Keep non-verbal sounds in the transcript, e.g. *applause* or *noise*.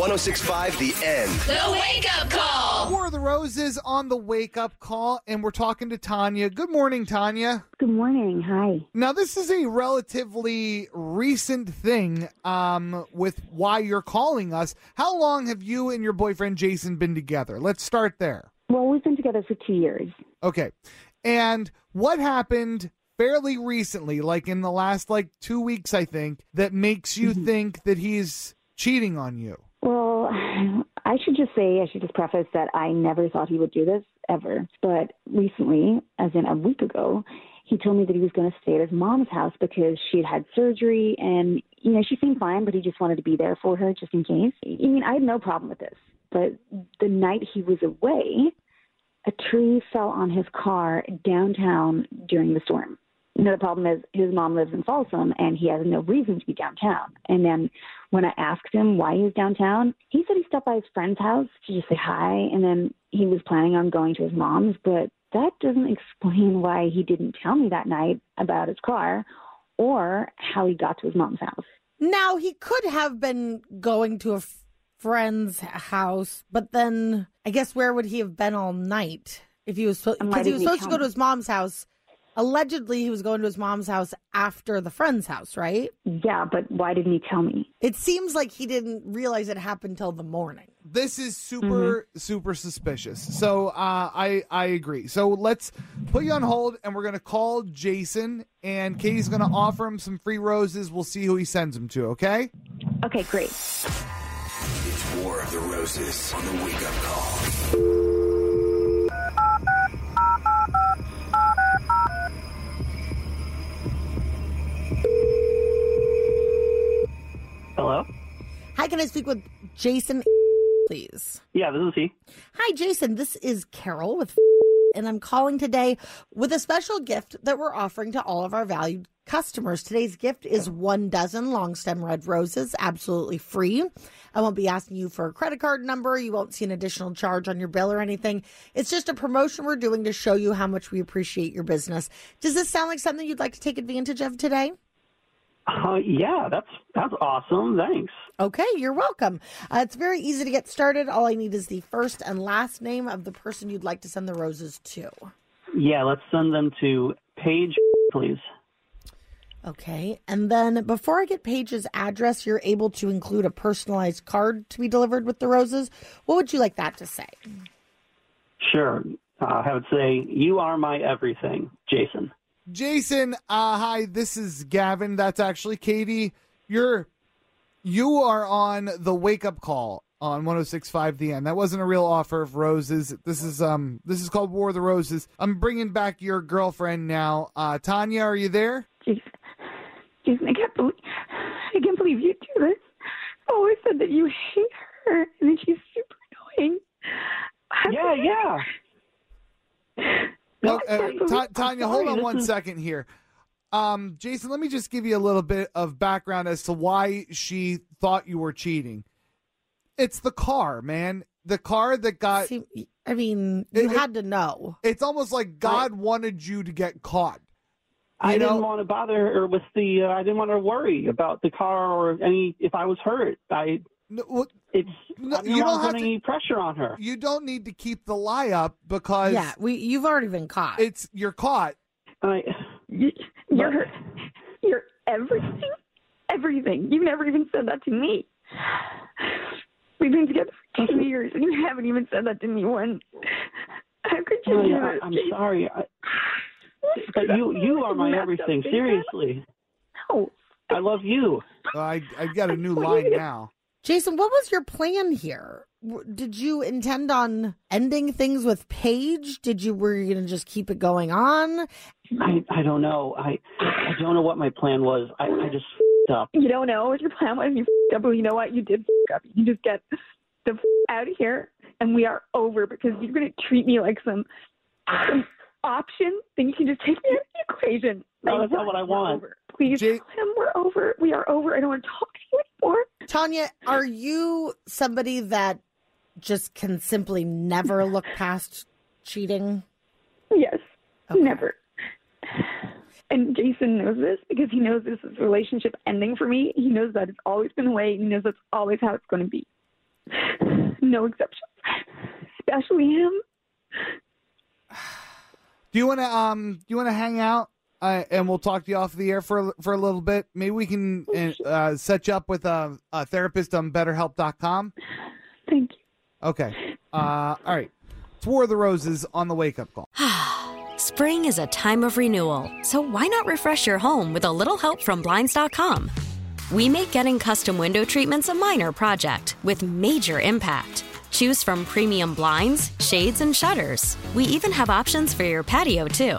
1065 The End. The Wake Up Call. War of the Roses on the wake up call, and we're talking to Tanya. Good morning, Tanya. Good morning. Hi. Now, this is a relatively recent thing um, with why you're calling us. How long have you and your boyfriend Jason been together? Let's start there. Well, we've been together for two years. Okay. And what happened fairly recently, like in the last like two weeks, I think, that makes you think that he's cheating on you? I should just say, I should just preface that I never thought he would do this ever. But recently, as in a week ago, he told me that he was going to stay at his mom's house because she had had surgery and, you know, she seemed fine, but he just wanted to be there for her just in case. I mean, I had no problem with this. But the night he was away, a tree fell on his car downtown during the storm. Now, the problem is his mom lives in Folsom and he has no reason to be downtown. And then when I asked him why he was downtown, he said he stopped by his friend's house to just say hi. And then he was planning on going to his mom's, but that doesn't *laughs* explain why he didn't tell me that night about his car or how he got to his mom's house. Now he could have been going to a friend's house, but then I guess where would he have been all night if he was because he was supposed to go to his mom's house. Allegedly, he was going to his mom's house after the friend's house, right? Yeah, but why didn't he tell me? It seems like he didn't realize it happened till the morning. This is super super suspicious. So uh, I I agree. So let's put you on hold, and we're gonna call Jason, and Katie's gonna offer him some free roses. We'll see who he sends them to. Okay? Okay, great. It's War of the Roses on the Wake Up Call. Can I speak with Jason, please? Yeah, this is he. Hi, Jason. This is Carol with, and I'm calling today with a special gift that we're offering to all of our valued customers. Today's gift is one dozen long stem red roses, absolutely free. I won't be asking you for a credit card number. You won't see an additional charge on your bill or anything. It's just a promotion we're doing to show you how much we appreciate your business. Does this sound like something you'd like to take advantage of today? Uh, yeah, that's that's awesome. Thanks. Okay, you're welcome. Uh, it's very easy to get started. All I need is the first and last name of the person you'd like to send the roses to. Yeah, let's send them to Paige, please. Okay. And then before I get Paige's address, you're able to include a personalized card to be delivered with the roses. What would you like that to say? Sure. Uh, have it say, "You are my everything, Jason." Jason, uh, hi. This is Gavin. That's actually Katie. You're you are on the wake up call on 1065 the end. That wasn't a real offer of roses. This is um this is called War of the Roses. I'm bringing back your girlfriend now. Uh Tanya, are you there? Jason, Jason, I can't believe I can't believe you do this. I always said that you hate her, and then she's super annoying. How Yeah, could yeah. Oh, I uh, can't believe- Ta- I'm Tanya, hold on this one is- second here. Um, Jason, let me just give you a little bit of background as to why she thought you were cheating. It's the car, man. The car that got. See, I mean, you It- it- had to know. It's almost like God wanted you to get caught. I You didn't want to bother her with the. Uh, I didn't want to worry about the car or any. If I was hurt, I. No, what- It's. No, I didn't you don't want have to- any pressure on her. You don't need to keep the lie up because Yeah, we you've already been caught. it's you're caught. I. You- You're you're everything, everything. You've never even said that to me. We've been together for two years, and you haven't even said that to me once. How could you No, do yeah, this? I'm sorry. I, but you, you are my everything. Seriously, No. I love you. I I got a new line now. Jason, what was your plan here? Did you intend on ending things with Paige? Did you were you going to just keep it going on? I, I don't know. I, I don't know what my plan was. I, I just fed up. You don't know what your plan was. You f***ed up, but you know what? You did f*** up. You just get the f- out of here, and we are over because you're going to treat me like some, some option. Then you can just take me out of the equation. No, that's not what I want. over. Please, Jay- tell him we're over. We are over. I don't want to talk to you anymore. Tanya, are you somebody that just can simply never look past cheating? Yes, Okay. never. And Jason knows this because he knows this is a relationship ending for me. He knows that it's always been the way. He knows that's always how it's going to be. No exceptions, especially him. Do you want to um? Do you want to hang out? Uh, and we'll talk to you off the air for for a little bit. Maybe we can uh, set you up with a, a therapist on BetterHelp.com. Thank you. Okay. Uh, all right. It's War of the Roses on the wake up call. *sighs* Spring is a time of renewal, so why not refresh your home with a little help from Blinds.com? We make getting custom window treatments a minor project with major impact. Choose from premium blinds, shades, and shutters. We even have options for your patio, too.